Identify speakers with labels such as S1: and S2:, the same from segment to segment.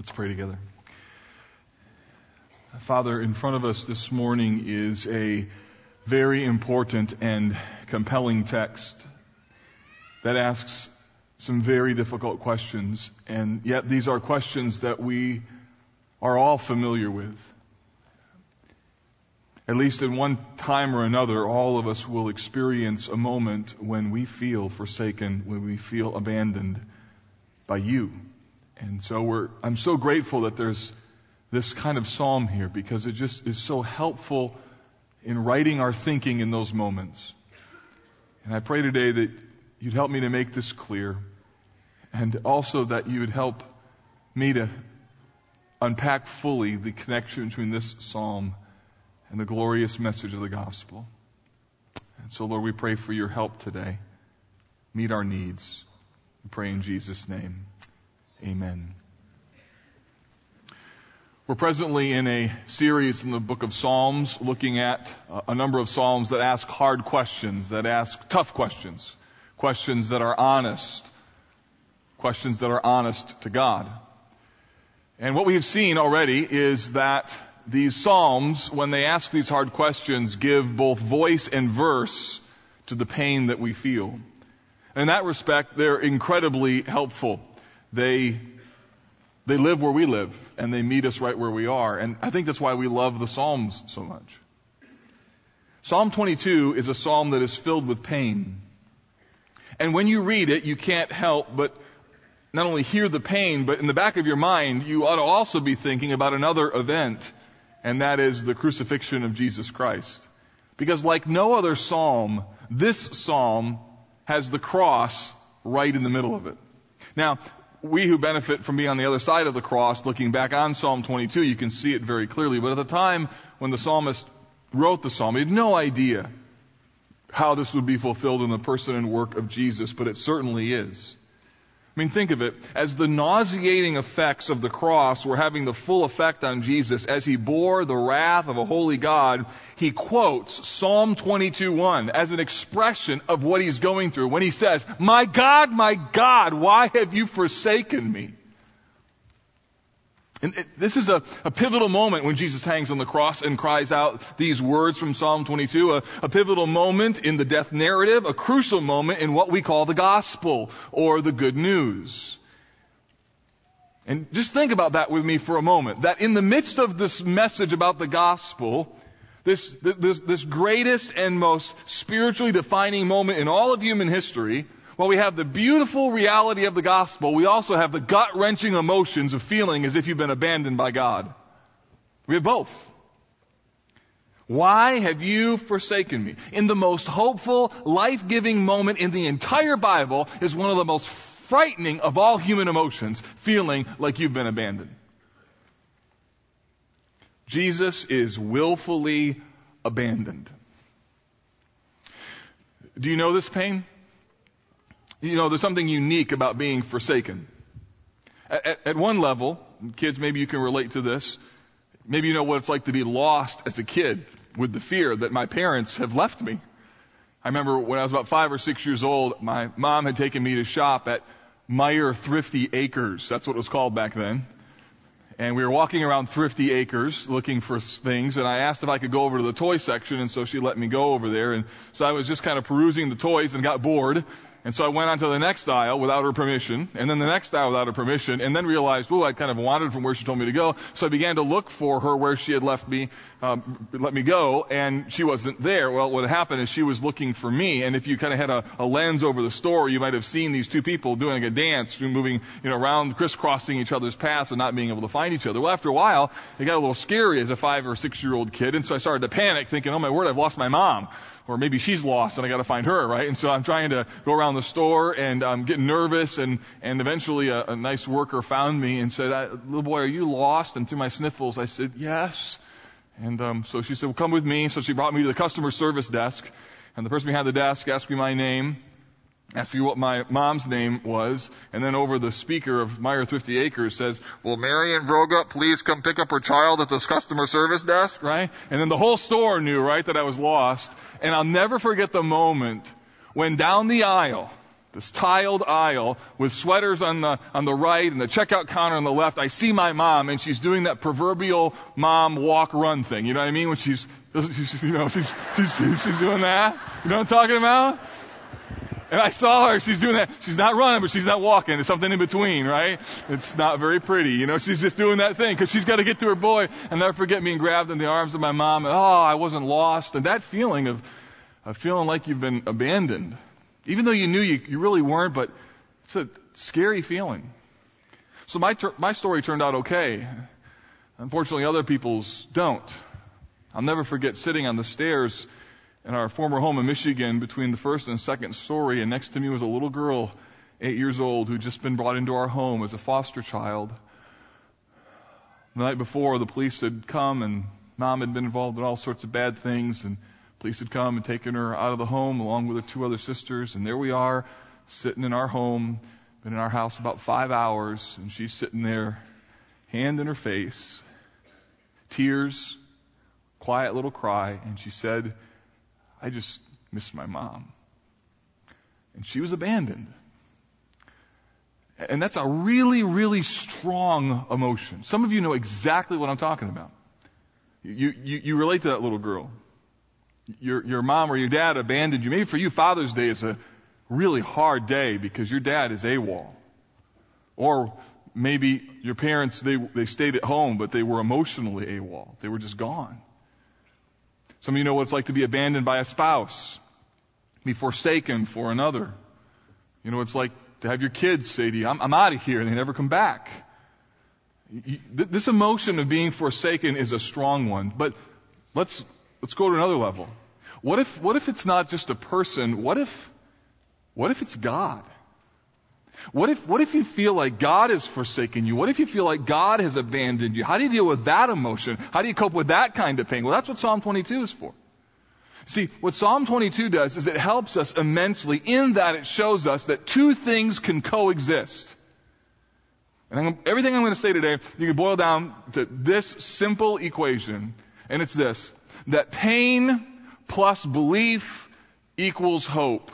S1: Let's pray together. Father, in front of us this morning is a very important and compelling text that asks some very difficult questions, and yet these are questions that we are all familiar with. At least at one time or another, all of us will experience a moment when we feel forsaken, when we feel abandoned by you. And so I'm so grateful that there's this kind of psalm here because it just is so helpful in righting our thinking in those moments. And I pray today that you'd help me to make this clear and also that you would help me to unpack fully the connection between this psalm and the glorious message of the gospel. And so, Lord, we pray for your help today. Meet our needs. We pray in Jesus' name. Amen. We're presently in a series in the book of Psalms looking at uh, a number of Psalms that ask hard questions, that ask tough questions, questions that are honest, questions that are honest to God. And what we have seen already is that these Psalms, when they ask these hard questions, give both voice and verse to the pain that we feel. And in that respect, they're incredibly helpful. They, they live where we live and they meet us right where we are. And I think that's why we love the Psalms so much. Psalm 22 is a psalm that is filled with pain. And when you read it, you can't help but not only hear the pain, but in the back of your mind, you ought to also be thinking about another event, and that is the crucifixion of Jesus Christ. Because like no other psalm, this psalm has the cross right in the middle of it. Now, we who benefit from being on the other side of the cross, looking back on Psalm 22, you can see it very clearly. But at the time when the psalmist wrote the psalm, he had no idea how this would be fulfilled in the person and work of Jesus, but it certainly is. I mean, think of it. As the nauseating effects of the cross were having the full effect on Jesus, as he bore the wrath of a holy God, he quotes Psalm 22:1 as an expression of what he's going through when he says, "My God, my God, why have you forsaken me?" And it, this is a, a, pivotal moment when Jesus hangs on the cross and cries out these words from Psalm 22, a, a pivotal moment in the death narrative, a crucial moment in what we call the gospel or the good news. And just think about that with me for a moment. That in the midst of this message about the gospel, this, this, this greatest and most spiritually defining moment in all of human history, while we have the beautiful reality of the gospel, we also have the gut wrenching emotions of feeling as if you've been abandoned by God. We have both. Why have you forsaken me? In the most hopeful, life-giving moment in the entire Bible is one of the most frightening of all human emotions, feeling like you've been abandoned. Jesus is willfully abandoned. Do you know this pain? You know, there's something unique about being forsaken. At, at, at, one level, kids, maybe you can relate to this. Maybe you know what it's like to be lost as a kid with the fear that my parents have left me. I remember when I was about five or six years old, my mom had taken me to shop at Meijer Thrifty Acres. That's what it was called back then. And we were walking around Thrifty Acres looking for things, and I asked if I could go over to the toy section, and so she let me go over there. And so I was just kind of perusing the toys and got bored. And so I went on to the next aisle without her permission, and then the next aisle without her permission, and then realized, oh, I kind of wandered from where she told me to go. So I began to look for her where she had left me, um, let me go, and she wasn't there. Well, what happened is she was looking for me, and if you kind of had a, a lens over the store, you might have seen these two people doing a dance, moving, you know, around, crisscrossing each other's paths and not being able to find each other. Well, after a while, it got a little scary as a five or six year old kid, and so I started to panic, thinking, oh my word, I've lost my mom or maybe she's lost and I got to find her, right? And so I'm trying to go around the store and I'm getting nervous and and eventually a, a nice worker found me and said, "Little boy, are you lost?" And through my sniffles, I said, "Yes." And um, so she said, "Well, come with me." So she brought me to the customer service desk, and the person behind the desk asked me my name asked me what my mom's name was, and then over the speaker of Meijer Thrifty Acres says, Will Marion Vroga please come pick up her child at this customer service desk, right? And then the whole store knew, right, that I was lost. And I'll never forget the moment when down the aisle, this tiled aisle with sweaters on the, on the right and the checkout counter on the left. I see my mom and she's doing that proverbial mom walk run thing. You know what I mean? When she's, you know, she's, she's, she's doing that. You know what I'm talking about? And I saw her, she's doing that. She's not running, but she's not walking. There's something in between, right? It's not very pretty. You know, she's just doing that thing because she's got to get to her boy and never forget being grabbed in the arms of my mom. And, oh, I wasn't lost. And that feeling of, feeling like you've been abandoned even though you knew you, you really weren't, but it's a scary feeling. So my, ter- my story turned out okay. Unfortunately, other people's don't. I'll never forget sitting on the stairs in our former home in Michigan between the first and second story, and next to me was a little girl, eight years old, who'd just been brought into our home as a foster child. The night before, the police had come, and mom had been involved in all sorts of bad things, and Police had come and taken her out of the home along with her two other sisters, and there we are, sitting in our home, been in our house about five hours, and she's sitting there, hand in her face, tears, quiet little cry, and she said, I just missed my mom. And she was abandoned. And that's a really, really strong emotion. Some of you know exactly what I'm talking about. You, you, you relate to that little girl your, your mom or your dad abandoned you. Maybe for you, Father's Day is a really hard day because your dad is AWOL. Or maybe your parents, they, they stayed at home, but they were emotionally AWOL. They were just gone. Some of you know what it's like to be abandoned by a spouse, be forsaken for another. You know what it's like to have your kids say to you, I'm, I'm out of here, and they never come back. This emotion of being forsaken is a strong one, but let's Let's go to another level. What if, what if it's not just a person? What if, what if it's God? What if, what if you feel like God has forsaken you? What if you feel like God has abandoned you? How do you deal with that emotion? How do you cope with that kind of pain? Well, that's what Psalm 22 is for. See, what Psalm 22 does is it helps us immensely in that it shows us that two things can coexist. And I'm, everything I'm going to say today, you can boil down to this simple equation, and it's this that pain plus belief equals hope.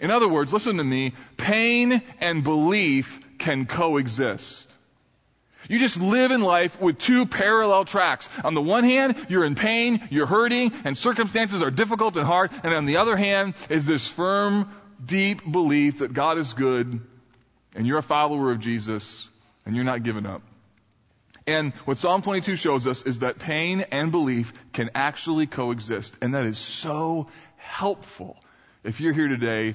S1: In other words, listen to me, pain and belief can coexist. You just live in life with two parallel tracks. On the one hand, you're in pain, you're hurting, and circumstances are difficult and hard. And on the other hand is this firm, deep belief that God is good, and you're a follower of Jesus, and you're not giving up. And what Psalm 22 shows us is that pain and belief can actually coexist. And that is so helpful if you're here today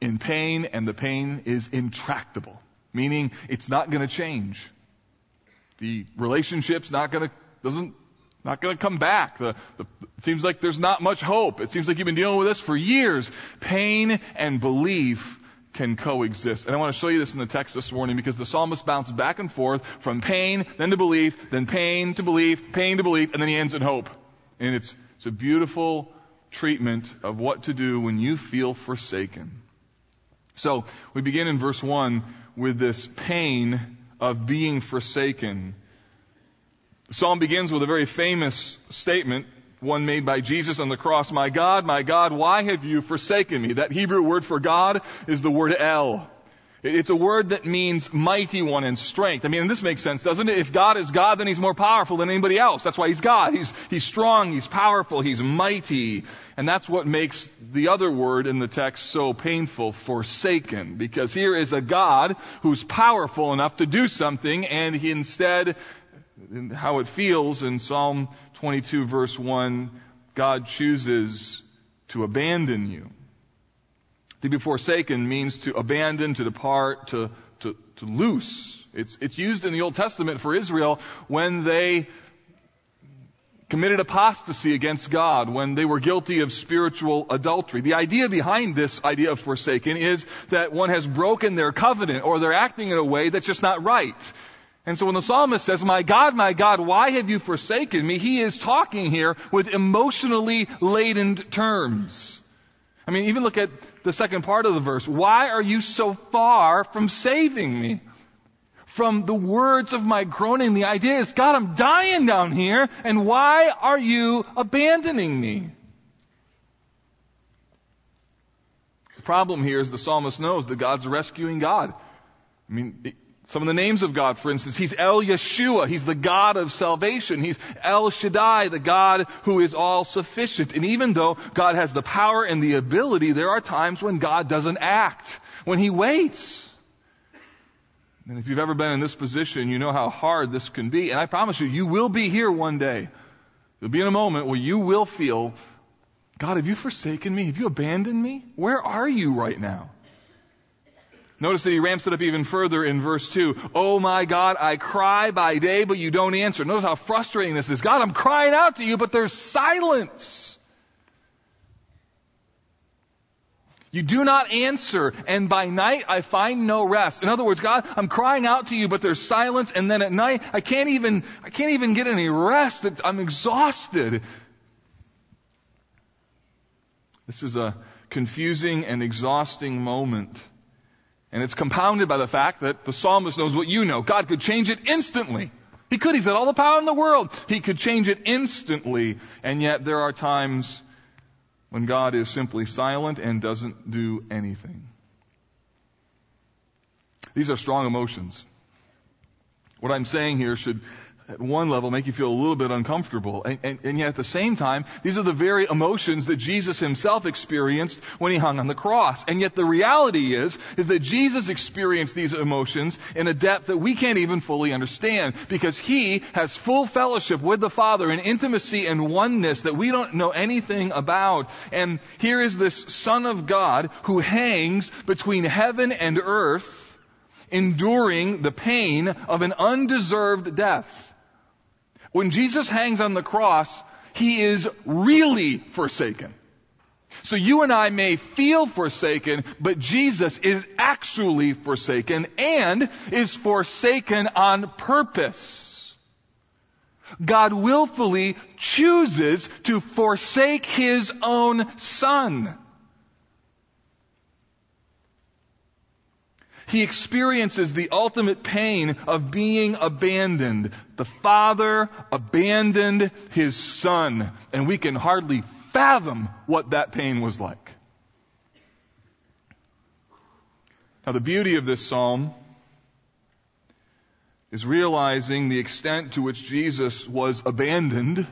S1: in pain and the pain is intractable, meaning it's not going to change. The relationship's not going to, doesn't, not going to come back. The, the, it seems like there's not much hope. It seems like you've been dealing with this for years. Pain and belief can coexist. And I want to show you this in the text this morning because the psalmist bounces back and forth from pain, then to belief, then pain to belief, pain to belief, and then he ends in hope. And it's, it's a beautiful treatment of what to do when you feel forsaken. So we begin in verse 1 with this pain of being forsaken. The psalm begins with a very famous statement one made by Jesus on the cross. My God, my God, why have you forsaken me? That Hebrew word for God is the word El. It's a word that means mighty one and strength. I mean, this makes sense, doesn't it? If God is God, then He's more powerful than anybody else. That's why He's God. He's, He's strong, He's powerful, He's mighty. And that's what makes the other word in the text so painful, forsaken. Because here is a God who's powerful enough to do something and He instead how it feels in Psalm 22 verse 1, God chooses to abandon you. To be forsaken means to abandon, to depart, to, to, to loose. It's, it's used in the Old Testament for Israel when they committed apostasy against God, when they were guilty of spiritual adultery. The idea behind this idea of forsaken is that one has broken their covenant or they're acting in a way that's just not right. And so when the psalmist says, My God, my God, why have you forsaken me? He is talking here with emotionally laden terms. I mean, even look at the second part of the verse. Why are you so far from saving me? From the words of my groaning, the idea is, God, I'm dying down here, and why are you abandoning me? The problem here is the psalmist knows that God's rescuing God. I mean, some of the names of God, for instance, He's El Yeshua. He's the God of salvation. He's El Shaddai, the God who is all sufficient. And even though God has the power and the ability, there are times when God doesn't act, when He waits. And if you've ever been in this position, you know how hard this can be. And I promise you, you will be here one day. There'll be in a moment where you will feel, God, have you forsaken me? Have you abandoned me? Where are you right now? Notice that he ramps it up even further in verse 2. Oh my God, I cry by day, but you don't answer. Notice how frustrating this is. God, I'm crying out to you, but there's silence. You do not answer, and by night I find no rest. In other words, God, I'm crying out to you, but there's silence, and then at night I can't even, I can't even get any rest. I'm exhausted. This is a confusing and exhausting moment. And it's compounded by the fact that the psalmist knows what you know. God could change it instantly. He could. He's got all the power in the world. He could change it instantly. And yet there are times when God is simply silent and doesn't do anything. These are strong emotions. What I'm saying here should at one level make you feel a little bit uncomfortable. And, and, and, yet at the same time, these are the very emotions that Jesus himself experienced when he hung on the cross. And yet the reality is, is that Jesus experienced these emotions in a depth that we can't even fully understand because he has full fellowship with the Father in intimacy and oneness that we don't know anything about. And here is this Son of God who hangs between heaven and earth enduring the pain of an undeserved death. When Jesus hangs on the cross, he is really forsaken. So you and I may feel forsaken, but Jesus is actually forsaken and is forsaken on purpose. God willfully chooses to forsake his own son. He experiences the ultimate pain of being abandoned. The father abandoned his son, and we can hardly fathom what that pain was like. Now, the beauty of this psalm is realizing the extent to which Jesus was abandoned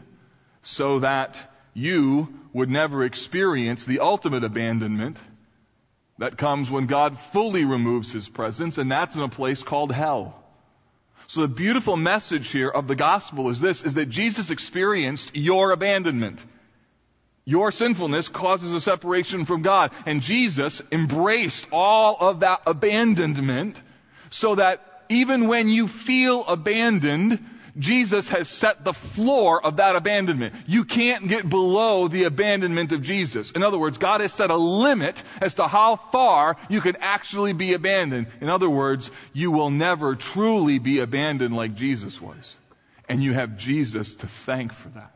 S1: so that you would never experience the ultimate abandonment that comes when God fully removes his presence, and that's in a place called hell. So the beautiful message here of the gospel is this, is that Jesus experienced your abandonment. Your sinfulness causes a separation from God, and Jesus embraced all of that abandonment so that even when you feel abandoned, Jesus has set the floor of that abandonment. You can't get below the abandonment of Jesus. In other words, God has set a limit as to how far you can actually be abandoned. In other words, you will never truly be abandoned like Jesus was. And you have Jesus to thank for that.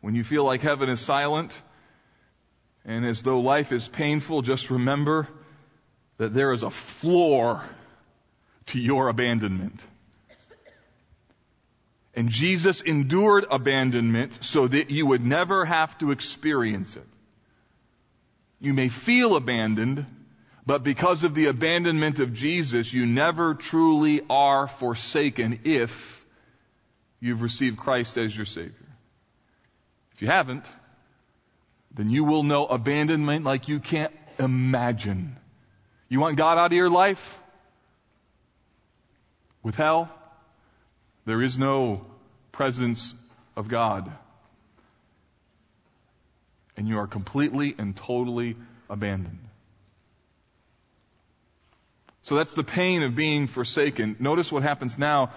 S1: When you feel like heaven is silent and as though life is painful, just remember that there is a floor to your abandonment. And Jesus endured abandonment so that you would never have to experience it. You may feel abandoned, but because of the abandonment of Jesus, you never truly are forsaken if you've received Christ as your Savior. If you haven't, then you will know abandonment like you can't imagine. You want God out of your life? With hell, there is no presence of God. And you are completely and totally abandoned. So that's the pain of being forsaken. Notice what happens now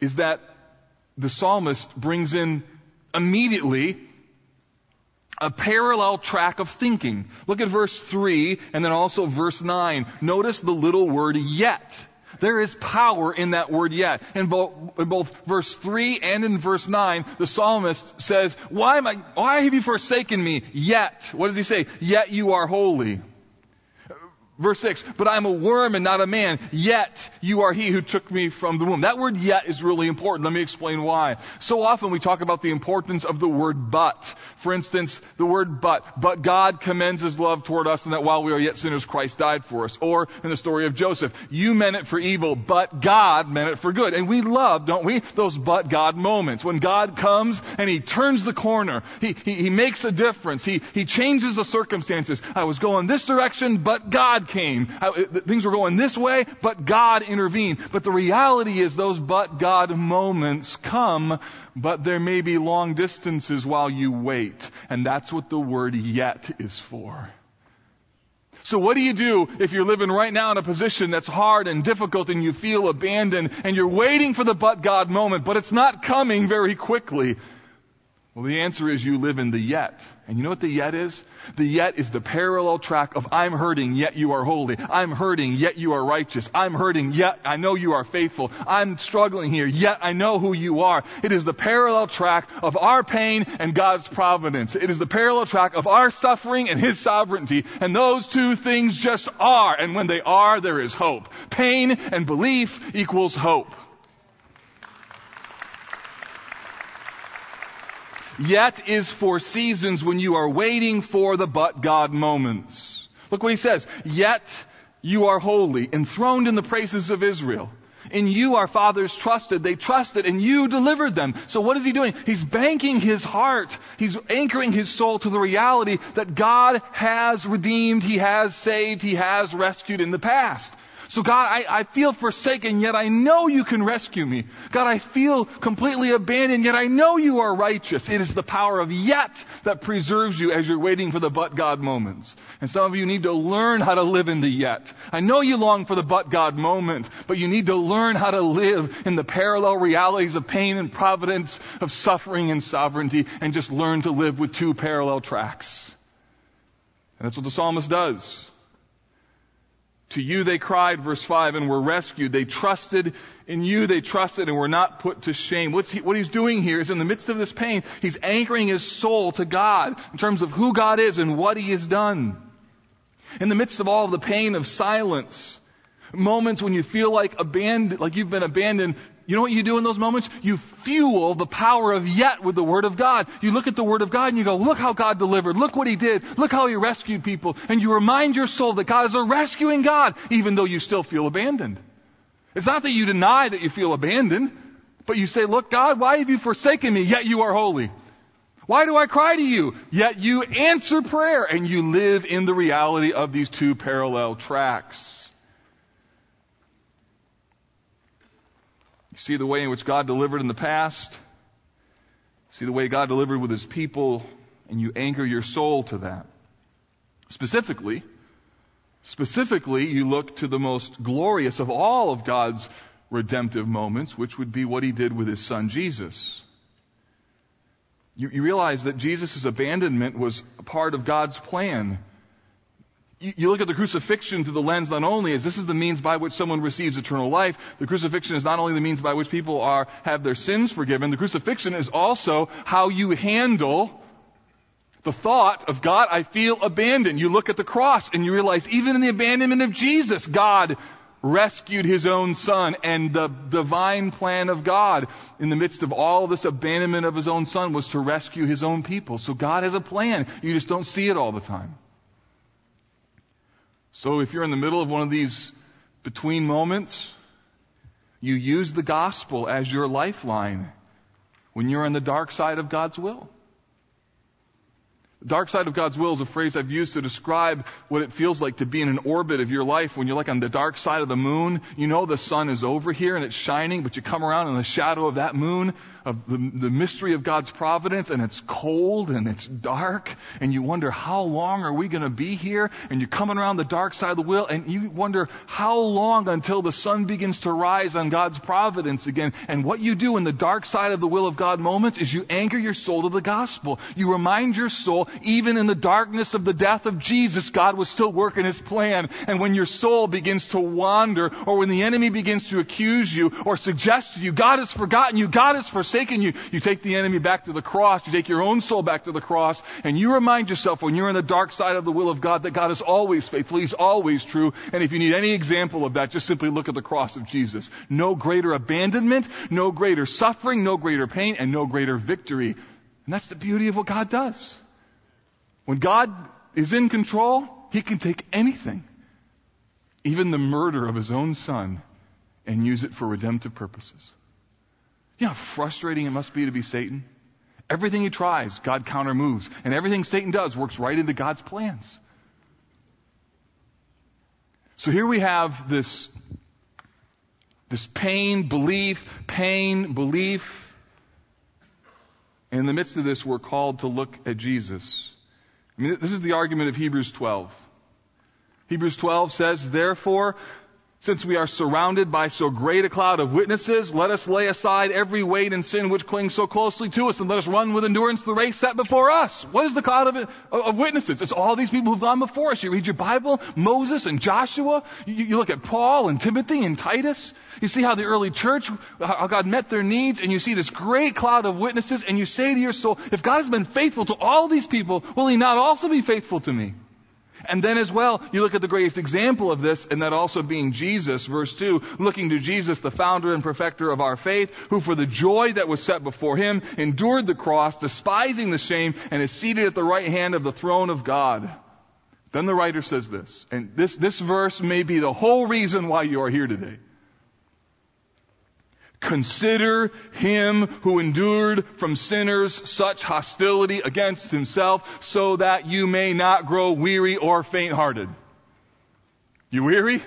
S1: is that the psalmist brings in immediately a parallel track of thinking. Look at verse 3 and then also verse 9. Notice the little word yet. There is power in that word yet. In both, in both, verse 3 and in verse 9, the psalmist says, why am I, why have you forsaken me? Yet. What does he say? Yet you are holy. Verse 6, but I'm a worm and not a man, yet you are he who took me from the womb. That word yet is really important. Let me explain why. So often we talk about the importance of the word but. For instance, the word but. But God commends his love toward us and that while we are yet sinners, Christ died for us. Or in the story of Joseph, you meant it for evil, but God meant it for good. And we love, don't we, those but God moments. When God comes and he turns the corner. He, he, he makes a difference. He, he changes the circumstances. I was going this direction, but God came. I, uh, things were going this way, but God intervened. But the reality is those but God moments come, but there may be long distances while you wait. And that's what the word yet is for. So what do you do if you're living right now in a position that's hard and difficult and you feel abandoned and you're waiting for the but God moment, but it's not coming very quickly? Well, the answer is you live in the yet. And you know what the yet is? The yet is the parallel track of I'm hurting, yet you are holy. I'm hurting, yet you are righteous. I'm hurting, yet I know you are faithful. I'm struggling here, yet I know who you are. It is the parallel track of our pain and God's providence. It is the parallel track of our suffering and His sovereignty. And those two things just are. And when they are, there is hope. Pain and belief equals hope. Yet is for seasons when you are waiting for the but God moments. Look what he says. Yet you are holy, enthroned in the praises of Israel. In you our fathers trusted. They trusted and you delivered them. So what is he doing? He's banking his heart. He's anchoring his soul to the reality that God has redeemed, He has saved, He has rescued in the past. So God, I, I feel forsaken, yet I know you can rescue me. God, I feel completely abandoned, yet I know you are righteous. It is the power of yet that preserves you as you're waiting for the but God moments. And some of you need to learn how to live in the yet. I know you long for the but God moment, but you need to learn how to live in the parallel realities of pain and providence, of suffering and sovereignty, and just learn to live with two parallel tracks. And that's what the psalmist does. To you they cried, verse 5, and were rescued. They trusted in you, they trusted and were not put to shame. He, what he's doing here is in the midst of this pain, he's anchoring his soul to God in terms of who God is and what he has done. In the midst of all of the pain of silence, moments when you feel like abandoned, like you've been abandoned, you know what you do in those moments? You fuel the power of yet with the Word of God. You look at the Word of God and you go, look how God delivered. Look what He did. Look how He rescued people. And you remind your soul that God is a rescuing God, even though you still feel abandoned. It's not that you deny that you feel abandoned, but you say, look, God, why have you forsaken me? Yet you are holy. Why do I cry to you? Yet you answer prayer and you live in the reality of these two parallel tracks. See the way in which God delivered in the past. See the way God delivered with his people, and you anchor your soul to that. Specifically, specifically, you look to the most glorious of all of God's redemptive moments, which would be what he did with his son Jesus. You, you realize that Jesus' abandonment was a part of God's plan you look at the crucifixion through the lens not only as this is the means by which someone receives eternal life, the crucifixion is not only the means by which people are, have their sins forgiven, the crucifixion is also how you handle the thought of God, I feel abandoned. You look at the cross and you realize even in the abandonment of Jesus, God rescued his own son and the divine plan of God in the midst of all this abandonment of his own son was to rescue his own people. So God has a plan. You just don't see it all the time. So if you're in the middle of one of these between moments, you use the gospel as your lifeline when you're on the dark side of God's will. Dark side of God's will is a phrase I've used to describe what it feels like to be in an orbit of your life when you're like on the dark side of the moon. You know the sun is over here and it's shining, but you come around in the shadow of that moon, of the, the mystery of God's providence, and it's cold and it's dark, and you wonder how long are we going to be here? And you're coming around the dark side of the wheel, and you wonder how long until the sun begins to rise on God's providence again. And what you do in the dark side of the will of God moments is you anchor your soul to the gospel. You remind your soul. Even in the darkness of the death of Jesus, God was still working His plan. And when your soul begins to wander, or when the enemy begins to accuse you, or suggest to you, God has forgotten you, God has forsaken you, you take the enemy back to the cross, you take your own soul back to the cross, and you remind yourself when you're in the dark side of the will of God that God is always faithful, He's always true. And if you need any example of that, just simply look at the cross of Jesus. No greater abandonment, no greater suffering, no greater pain, and no greater victory. And that's the beauty of what God does. When God is in control, He can take anything, even the murder of His own Son, and use it for redemptive purposes. You know how frustrating it must be to be Satan? Everything he tries, God countermoves. And everything Satan does works right into God's plans. So here we have this, this pain, belief, pain, belief. And in the midst of this, we're called to look at Jesus. I mean, this is the argument of Hebrews 12. Hebrews 12 says, therefore, since we are surrounded by so great a cloud of witnesses, let us lay aside every weight and sin which clings so closely to us, and let us run with endurance the race set before us. What is the cloud of, of witnesses? It's all these people who've gone before us. You read your Bible, Moses and Joshua. You, you look at Paul and Timothy and Titus. You see how the early church, how God met their needs, and you see this great cloud of witnesses, and you say to your soul, if God has been faithful to all these people, will He not also be faithful to me? And then as well, you look at the greatest example of this, and that also being Jesus, verse 2, looking to Jesus, the founder and perfecter of our faith, who for the joy that was set before him endured the cross, despising the shame, and is seated at the right hand of the throne of God. Then the writer says this, and this, this verse may be the whole reason why you are here today. Consider him who endured from sinners such hostility against himself so that you may not grow weary or faint hearted. You weary?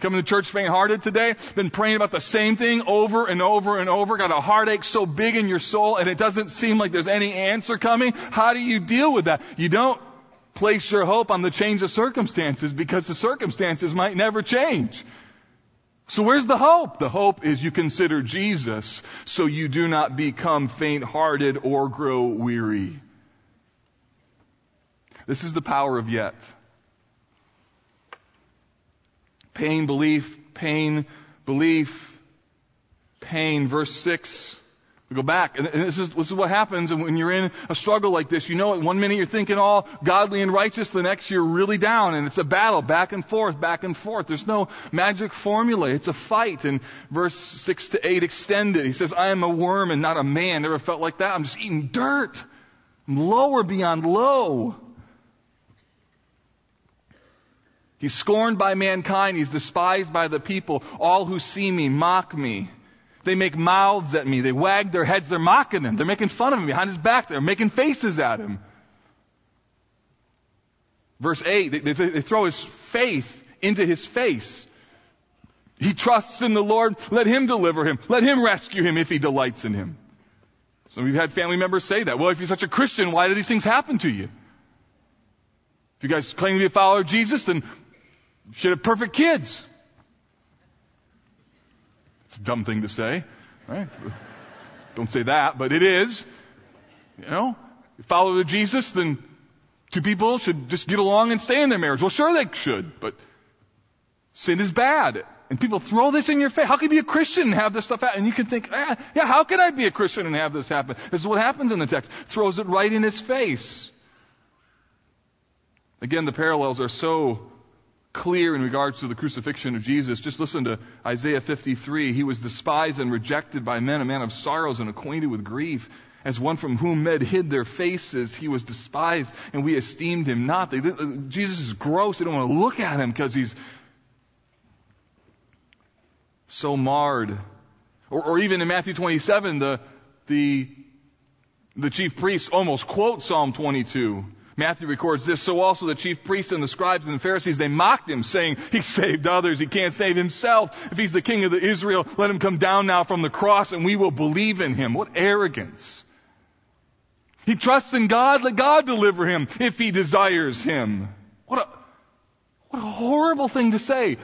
S1: Coming to church faint hearted today? Been praying about the same thing over and over and over? Got a heartache so big in your soul and it doesn't seem like there's any answer coming? How do you deal with that? You don't place your hope on the change of circumstances because the circumstances might never change. So where's the hope? The hope is you consider Jesus so you do not become faint-hearted or grow weary. This is the power of yet. Pain, belief, pain, belief, pain. Verse 6 we go back, and this is, this is what happens when you're in a struggle like this. You know it. One minute you're thinking all godly and righteous, the next you're really down, and it's a battle, back and forth, back and forth. There's no magic formula. It's a fight. And verse 6 to 8 extended. He says, I am a worm and not a man. Never felt like that. I'm just eating dirt. I'm lower beyond low. He's scorned by mankind. He's despised by the people. All who see me mock me. They make mouths at me. They wag their heads. They're mocking him. They're making fun of him behind his back. They're making faces at him. Verse 8, they, they, they throw his faith into his face. He trusts in the Lord. Let him deliver him. Let him rescue him if he delights in him. So we've had family members say that. Well, if you're such a Christian, why do these things happen to you? If you guys claim to be a follower of Jesus, then you should have perfect kids. It's a dumb thing to say, right? Don't say that, but it is. You know, you follow Jesus, then two people should just get along and stay in their marriage. Well, sure they should, but sin is bad. And people throw this in your face. How can you be a Christian and have this stuff happen? And you can think, ah, yeah, how can I be a Christian and have this happen? This is what happens in the text. Throws it right in his face. Again, the parallels are so clear in regards to the crucifixion of Jesus. Just listen to Isaiah 53. He was despised and rejected by men, a man of sorrows and acquainted with grief. As one from whom men hid their faces, he was despised and we esteemed him not. They, Jesus is gross. They don't want to look at him because he's so marred. Or, or even in Matthew 27, the, the, the chief priest almost quotes Psalm 22. Matthew records this, so also the chief priests and the scribes and the Pharisees, they mocked him, saying, he saved others, he can't save himself. If he's the king of the Israel, let him come down now from the cross and we will believe in him. What arrogance. He trusts in God, let God deliver him if he desires him. What a, what a horrible thing to say.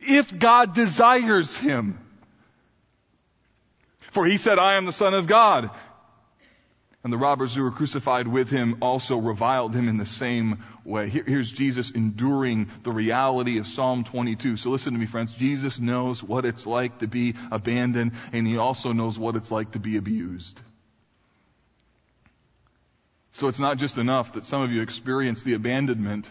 S1: If God desires him. For he said, I am the son of God. And the robbers who were crucified with him also reviled him in the same way. Here, here's Jesus enduring the reality of Psalm 22. So listen to me, friends. Jesus knows what it's like to be abandoned, and he also knows what it's like to be abused. So it's not just enough that some of you experience the abandonment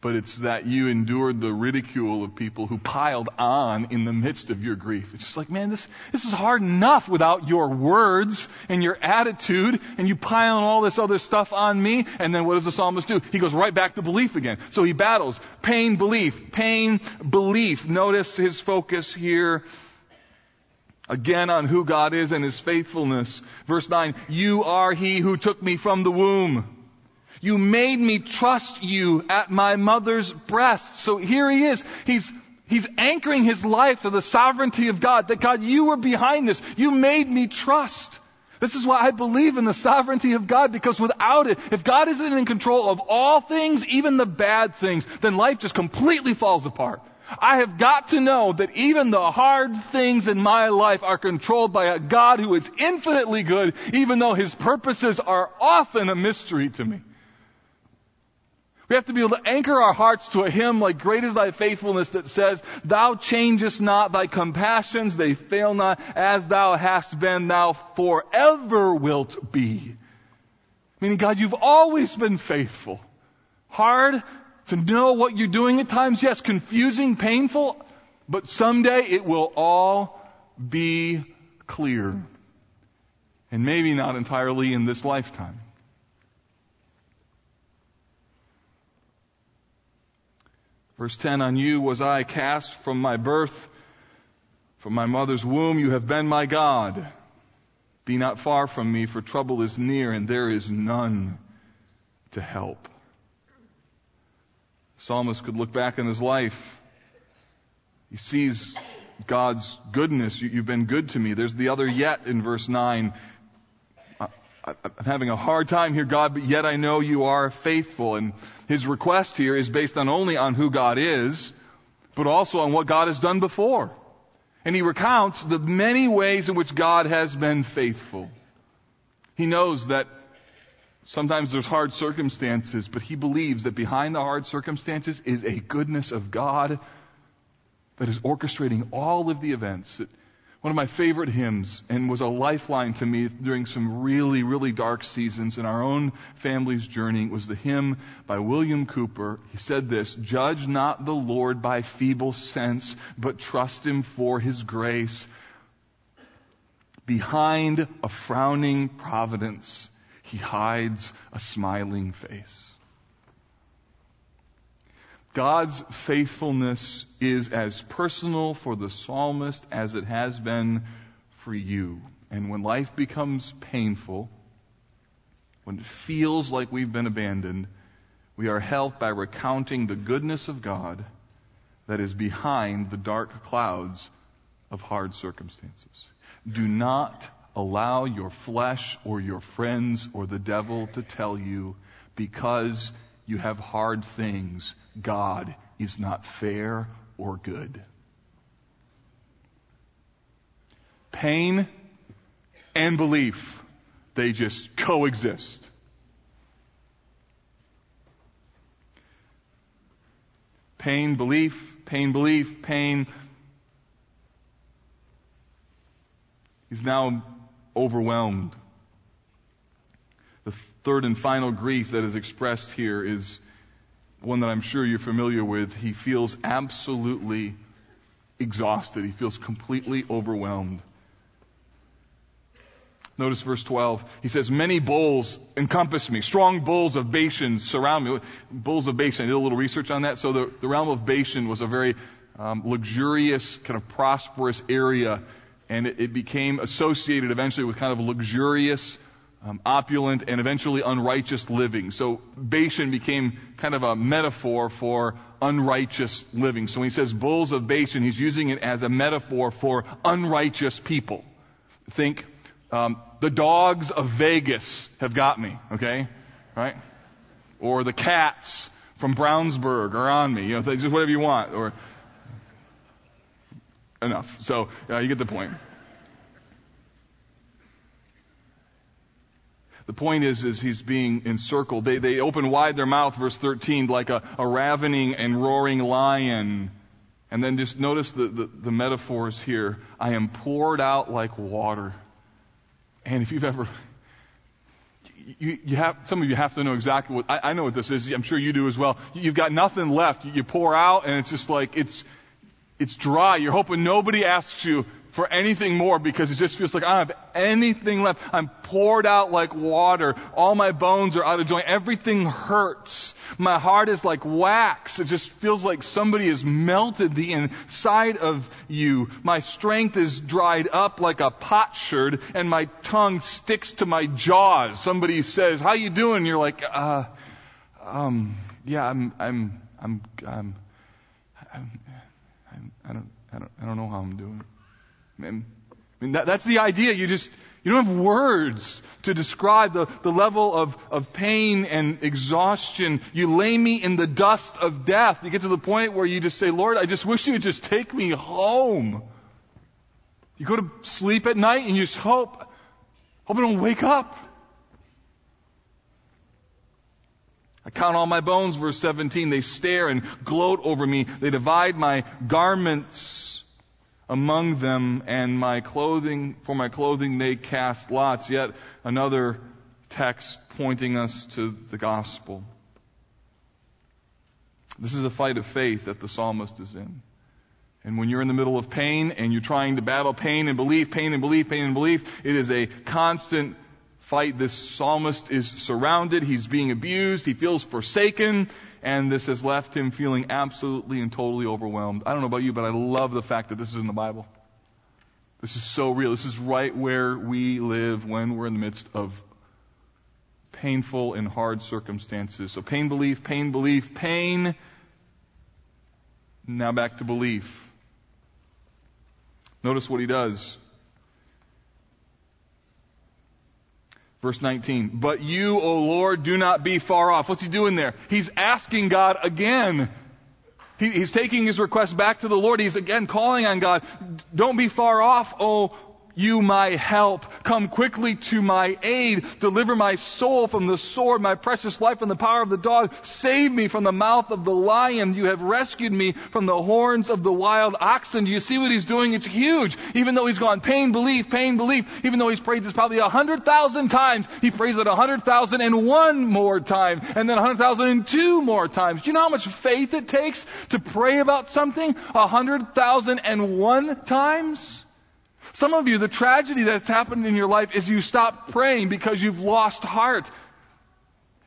S1: but it's that you endured the ridicule of people who piled on in the midst of your grief. It's just like, man, this, this is hard enough without your words and your attitude, and you pile on all this other stuff on me, and then what does the psalmist do? He goes right back to belief again. So he battles pain, belief, pain, belief. Notice his focus here again on who God is and his faithfulness. Verse 9, you are he who took me from the womb. You made me trust you at my mother's breast. So here he is. He's, he's anchoring his life to the sovereignty of God. That God, you were behind this. You made me trust. This is why I believe in the sovereignty of God because without it, if God isn't in control of all things, even the bad things, then life just completely falls apart. I have got to know that even the hard things in my life are controlled by a God who is infinitely good, even though his purposes are often a mystery to me. We have to be able to anchor our hearts to a hymn like Great is Thy Faithfulness that says, Thou changest not Thy compassions, they fail not, as Thou hast been, Thou forever wilt be. Meaning, God, you've always been faithful. Hard to know what you're doing at times, yes, confusing, painful, but someday it will all be clear. And maybe not entirely in this lifetime. Verse 10, on you was I cast from my birth. From my mother's womb you have been my God. Be not far from me, for trouble is near and there is none to help. The psalmist could look back in his life. He sees God's goodness. You, have been good to me. There's the other yet in verse 9. I'm having a hard time here, God, but yet I know you are faithful. And his request here is based not only on who God is, but also on what God has done before. And he recounts the many ways in which God has been faithful. He knows that sometimes there's hard circumstances, but he believes that behind the hard circumstances is a goodness of God that is orchestrating all of the events. It, one of my favorite hymns and was a lifeline to me during some really, really dark seasons in our own family's journey was the hymn by William Cowper. He said this, Judge not the Lord by feeble sense, but trust him for his grace. Behind a frowning providence, he hides a smiling face. God's faithfulness is as personal for the psalmist as it has been for you. And when life becomes painful, when it feels like we've been abandoned, we are helped by recounting the goodness of God that is behind the dark clouds of hard circumstances. Do not allow your flesh or your friends or the devil to tell you because you have hard things, God is not fair or good. Pain and belief, they just coexist. Pain, belief, pain, belief, pain. He's now overwhelmed. The third and final grief that is expressed here is one that I'm sure you're familiar with. He feels absolutely exhausted. He feels completely overwhelmed. Notice verse 12. He says, Many bulls encompass me. Strong bulls of Bashan surround me. Bulls of Bashan. I did a little research on that. So the, the realm of Bashan was a very um, luxurious, kind of prosperous area. And it, it became associated eventually with kind of luxurious um, opulent, and eventually unrighteous living. So Bashan became kind of a metaphor for unrighteous living. So when he says bulls of Bashan, he's using it as a metaphor for unrighteous people. Think, um, the dogs of Vegas have got me, okay? Right? Or the cats from Brownsburg are on me, you know, just whatever you want, or enough. So, uh, you get the point. The point is, is he's being encircled. They, they open wide their mouth, verse 13, like a, a ravening and roaring lion. And then just notice the, the, the metaphors here. I am poured out like water. And if you've ever, you, you have, some of you have to know exactly what, I, I know what this is. I'm sure you do as well. You've got nothing left. You, you pour out and it's just like, it's, it's dry. You're hoping nobody asks you, for anything more because it just feels like I don't have anything left. I'm poured out like water. All my bones are out of joint. Everything hurts. My heart is like wax. It just feels like somebody has melted the inside of you. My strength is dried up like a potsherd and my tongue sticks to my jaws. Somebody says, how you doing? You're like, uh, um, yeah, I'm, I'm, I'm, I'm, I'm, I'm I don't, I don't, I don't know how I'm doing. I mean, that, that's the idea. You just, you don't have words to describe the, the level of, of pain and exhaustion. You lay me in the dust of death. You get to the point where you just say, Lord, I just wish you would just take me home. You go to sleep at night and you just hope, hope I don't wake up. I count all my bones, verse 17. They stare and gloat over me. They divide my garments among them, and my clothing, for my clothing they cast lots. Yet another text pointing us to the gospel. This is a fight of faith that the psalmist is in. And when you're in the middle of pain and you're trying to battle pain and belief, pain and belief, pain and belief, it is a constant fight. This psalmist is surrounded. He's being abused. He feels forsaken. And this has left him feeling absolutely and totally overwhelmed. I don't know about you, but I love the fact that this is in the Bible. This is so real. This is right where we live when we're in the midst of painful and hard circumstances. So pain, belief, pain, belief, pain. Now back to belief. Notice what he does. Verse 19, but you, O Lord, do not be far off. What's he doing there? He's asking God again. He, he's taking his request back to the Lord. He's again calling on God. Don't be far off, O you my help. Come quickly to my aid. Deliver my soul from the sword, my precious life from the power of the dog. Save me from the mouth of the lion. You have rescued me from the horns of the wild oxen. Do you see what he's doing? It's huge. Even though he's gone pain, belief, pain, belief, even though he's prayed this probably a hundred thousand times, he prays it a hundred thousand and one more time, and then a hundred thousand and two more times. Do you know how much faith it takes to pray about something a hundred thousand and one times? Some of you, the tragedy that's happened in your life is you stop praying because you've lost heart.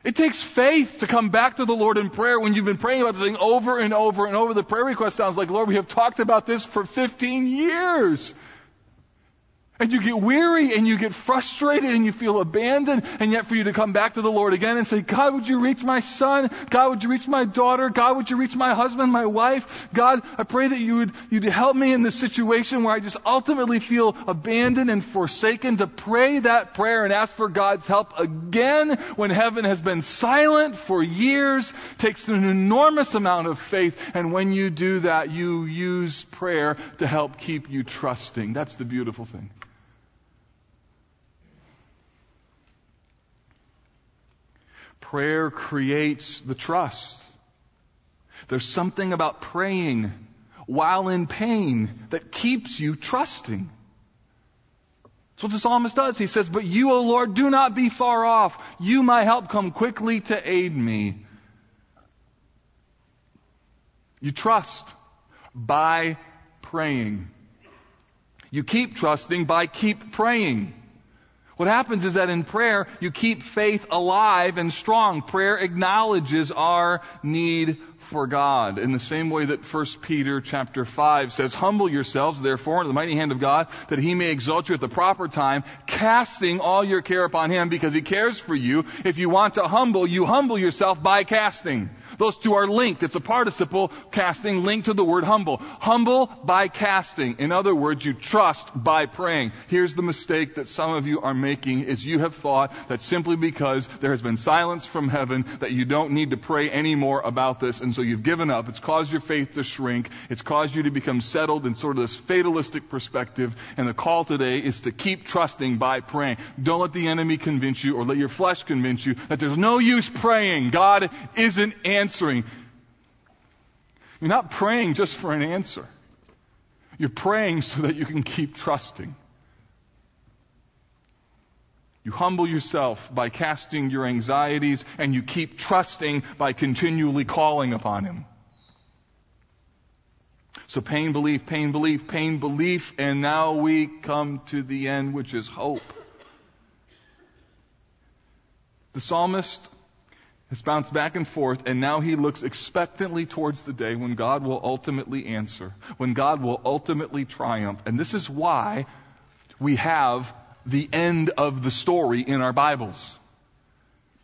S1: It takes faith to come back to the Lord in prayer when you've been praying about this thing over and over and over. The prayer request sounds like, Lord, we have talked about this for 15 years. And you get weary and you get frustrated and you feel abandoned. And yet for you to come back to the Lord again and say, God, would you reach my son? God, would you reach my daughter? God, would you reach my husband, my wife? God, I pray that you would, you'd help me in this situation where I just ultimately feel abandoned and forsaken to pray that prayer and ask for God's help again when heaven has been silent for years takes an enormous amount of faith. And when you do that, you use prayer to help keep you trusting. That's the beautiful thing. Prayer creates the trust. There's something about praying while in pain that keeps you trusting. That's what the psalmist does. He says, But you, O Lord, do not be far off. You, my help, come quickly to aid me. You trust by praying. You keep trusting by keep praying. What happens is that in prayer, you keep faith alive and strong. Prayer acknowledges our need for God. In the same way that 1 Peter chapter 5 says, Humble yourselves, therefore, in the mighty hand of God, that he may exalt you at the proper time, casting all your care upon him because he cares for you. If you want to humble, you humble yourself by casting. Those two are linked. It's a participle casting linked to the word humble. Humble by casting. In other words, you trust by praying. Here's the mistake that some of you are making is you have thought that simply because there has been silence from heaven that you don't need to pray anymore about this and so you've given up. It's caused your faith to shrink. It's caused you to become settled in sort of this fatalistic perspective and the call today is to keep trusting by praying. Don't let the enemy convince you or let your flesh convince you that there's no use praying. God isn't answering. You're not praying just for an answer. You're praying so that you can keep trusting. You humble yourself by casting your anxieties and you keep trusting by continually calling upon Him. So pain, belief, pain, belief, pain, belief, and now we come to the end, which is hope. The psalmist has bounced back and forth, and now he looks expectantly towards the day when God will ultimately answer, when God will ultimately triumph. And this is why we have the end of the story in our Bibles.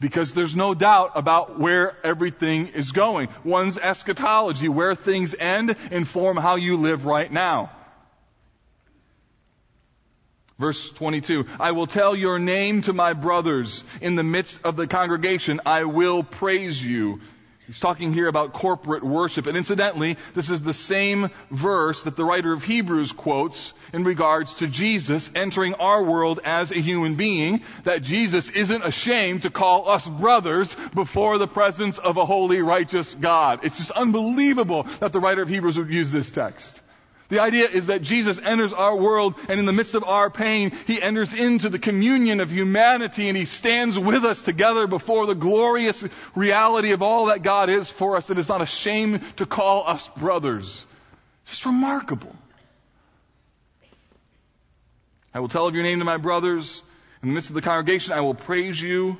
S1: Because there's no doubt about where everything is going. One's eschatology, where things end, inform how you live right now. Verse 22, I will tell your name to my brothers. In the midst of the congregation, I will praise you. He's talking here about corporate worship. And incidentally, this is the same verse that the writer of Hebrews quotes in regards to Jesus entering our world as a human being, that Jesus isn't ashamed to call us brothers before the presence of a holy, righteous God. It's just unbelievable that the writer of Hebrews would use this text. The idea is that Jesus enters our world and in the midst of our pain, He enters into the communion of humanity and He stands with us together before the glorious reality of all that God is for us It is not ashamed to call us brothers. Just remarkable. I will tell of your name to my brothers. In the midst of the congregation, I will praise you.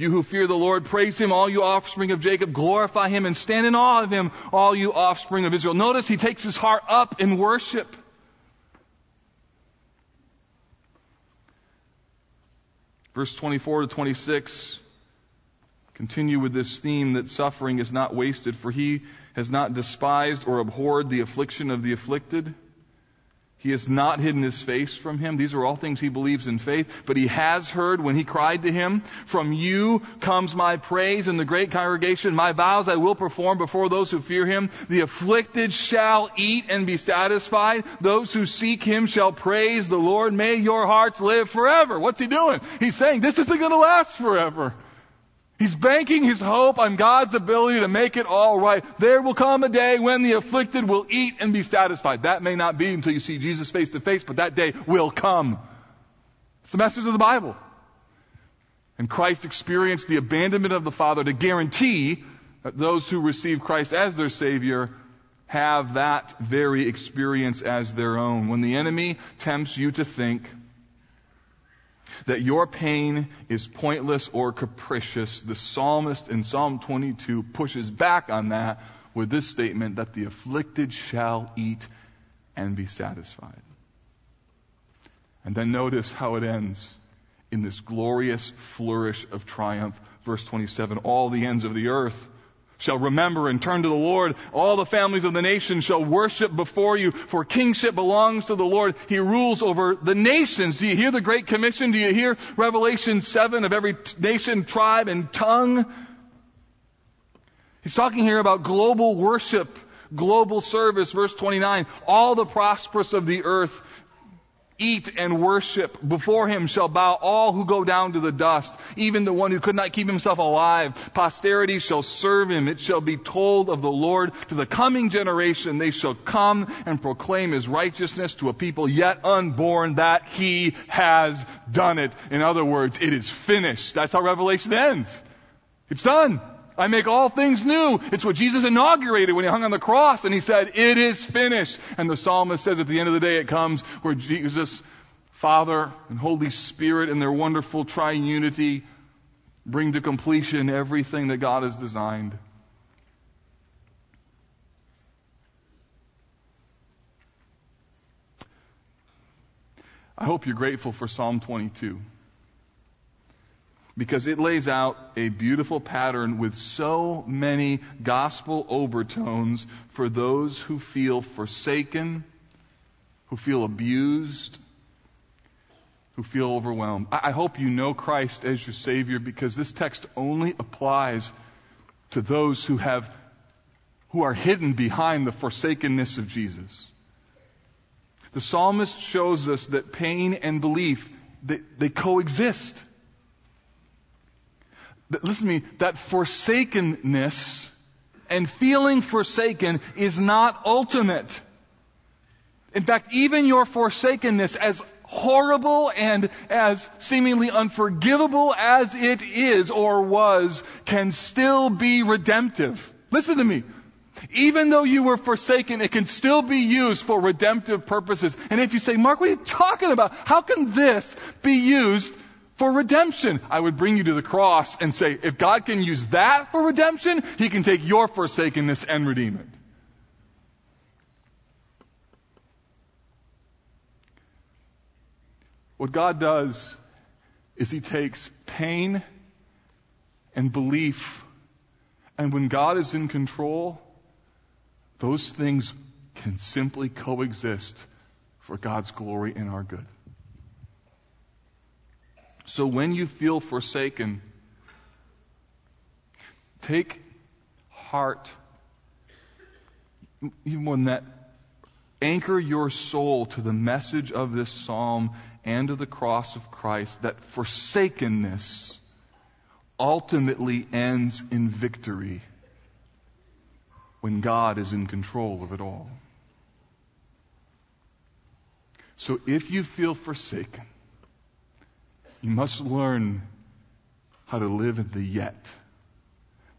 S1: You who fear the Lord, praise him, all you offspring of Jacob, glorify him and stand in awe of him, all you offspring of Israel. Notice he takes his heart up in worship. Verse 24 to 26 continue with this theme that suffering is not wasted, for he has not despised or abhorred the affliction of the afflicted he has not hidden his face from him. These are all things he believes in faith. But he has heard when he cried to him, From you comes my praise in the great congregation. My vows I will perform before those who fear him. The afflicted shall eat and be satisfied. Those who seek him shall praise the Lord. May your hearts live forever. What's he doing? He's saying this isn't going to last forever. He's banking his hope on God's ability to make it all right. There will come a day when the afflicted will eat and be satisfied. That may not be until you see Jesus face to face, but that day will come. It's the message of the Bible. And Christ experienced the abandonment of the Father to guarantee that those who receive Christ as their Savior have that very experience as their own. When the enemy tempts you to think that your pain is pointless or capricious, the psalmist in Psalm 22 pushes back on that with this statement that the afflicted shall eat and be satisfied. And then notice how it ends in this glorious flourish of triumph. Verse 27, all the ends of the earth shall remember and turn to the Lord. All the families of the nation shall worship before you, for kingship belongs to the Lord. He rules over the nations. Do you hear the Great Commission? Do you hear Revelation 7 of every nation, tribe, and tongue? He's talking here about global worship, global service. Verse 29, all the prosperous of the earth eat and worship. Before him shall bow all who go down to the dust, even the one who could not keep himself alive. Posterity shall serve him. It shall be told of the Lord to the coming generation. They shall come and proclaim his righteousness to a people yet unborn that he has done it. In other words, it is finished. That's how Revelation ends. It's done. I make all things new. It's what Jesus inaugurated when he hung on the cross and he said, it is finished. And the psalmist says at the end of the day it comes where Jesus, Father and Holy Spirit in their wonderful triunity bring to completion everything that God has designed. I hope you're grateful for Psalm 22. Because it lays out a beautiful pattern with so many gospel overtones for those who feel forsaken, who feel abused, who feel overwhelmed. I hope you know Christ as your Savior because this text only applies to those who have who are hidden behind the forsakenness of Jesus. The psalmist shows us that pain and belief they, they coexist. Listen to me, that forsakenness and feeling forsaken is not ultimate. In fact, even your forsakenness, as horrible and as seemingly unforgivable as it is or was, can still be redemptive. Listen to me. Even though you were forsaken, it can still be used for redemptive purposes. And if you say, Mark, what are you talking about? How can this be used for redemption? I would bring you to the cross and say, if God can use that for redemption, He can take your forsakenness and redeem it. What God does is He takes pain and belief, and when God is in control, those things can simply coexist for God's glory and our good. So when you feel forsaken, take heart, even than that, anchor your soul to the message of this psalm and to the cross of Christ that forsakenness ultimately ends in victory when God is in control of it all. So if you feel forsaken, you must learn how to live in the yet.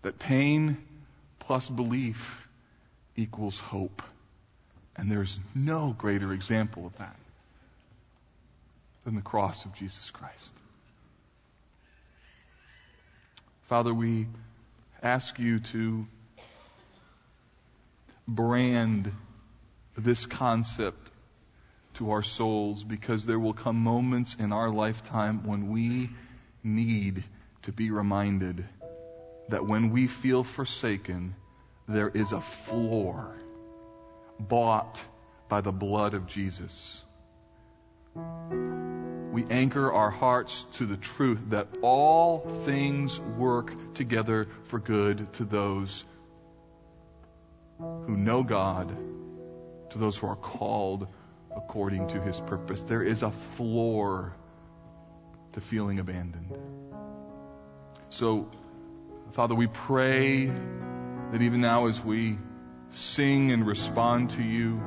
S1: That pain plus belief equals hope. And there's no greater example of that than the cross of Jesus Christ. Father, we ask you to brand this concept to our souls because there will come moments in our lifetime when we need to be reminded that when we feel forsaken, there is a floor bought by the blood of Jesus. We anchor our hearts to the truth that all things work together for good to those who know God, to those who are called according to his purpose. There is a floor to feeling abandoned. So, Father, we pray that even now as we sing and respond to you,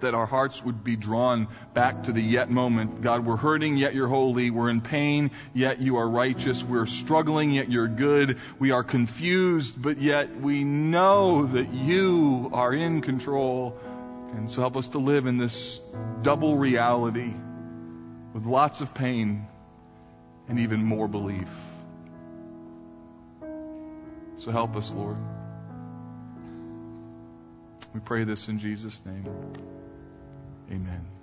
S1: that our hearts would be drawn back to the yet moment. God, we're hurting, yet you're holy. We're in pain, yet you are righteous. We're struggling, yet you're good. We are confused, but yet we know that you are in control. And so help us to live in this double reality with lots of pain and even more belief. So help us, Lord. We pray this in Jesus' name. Amen.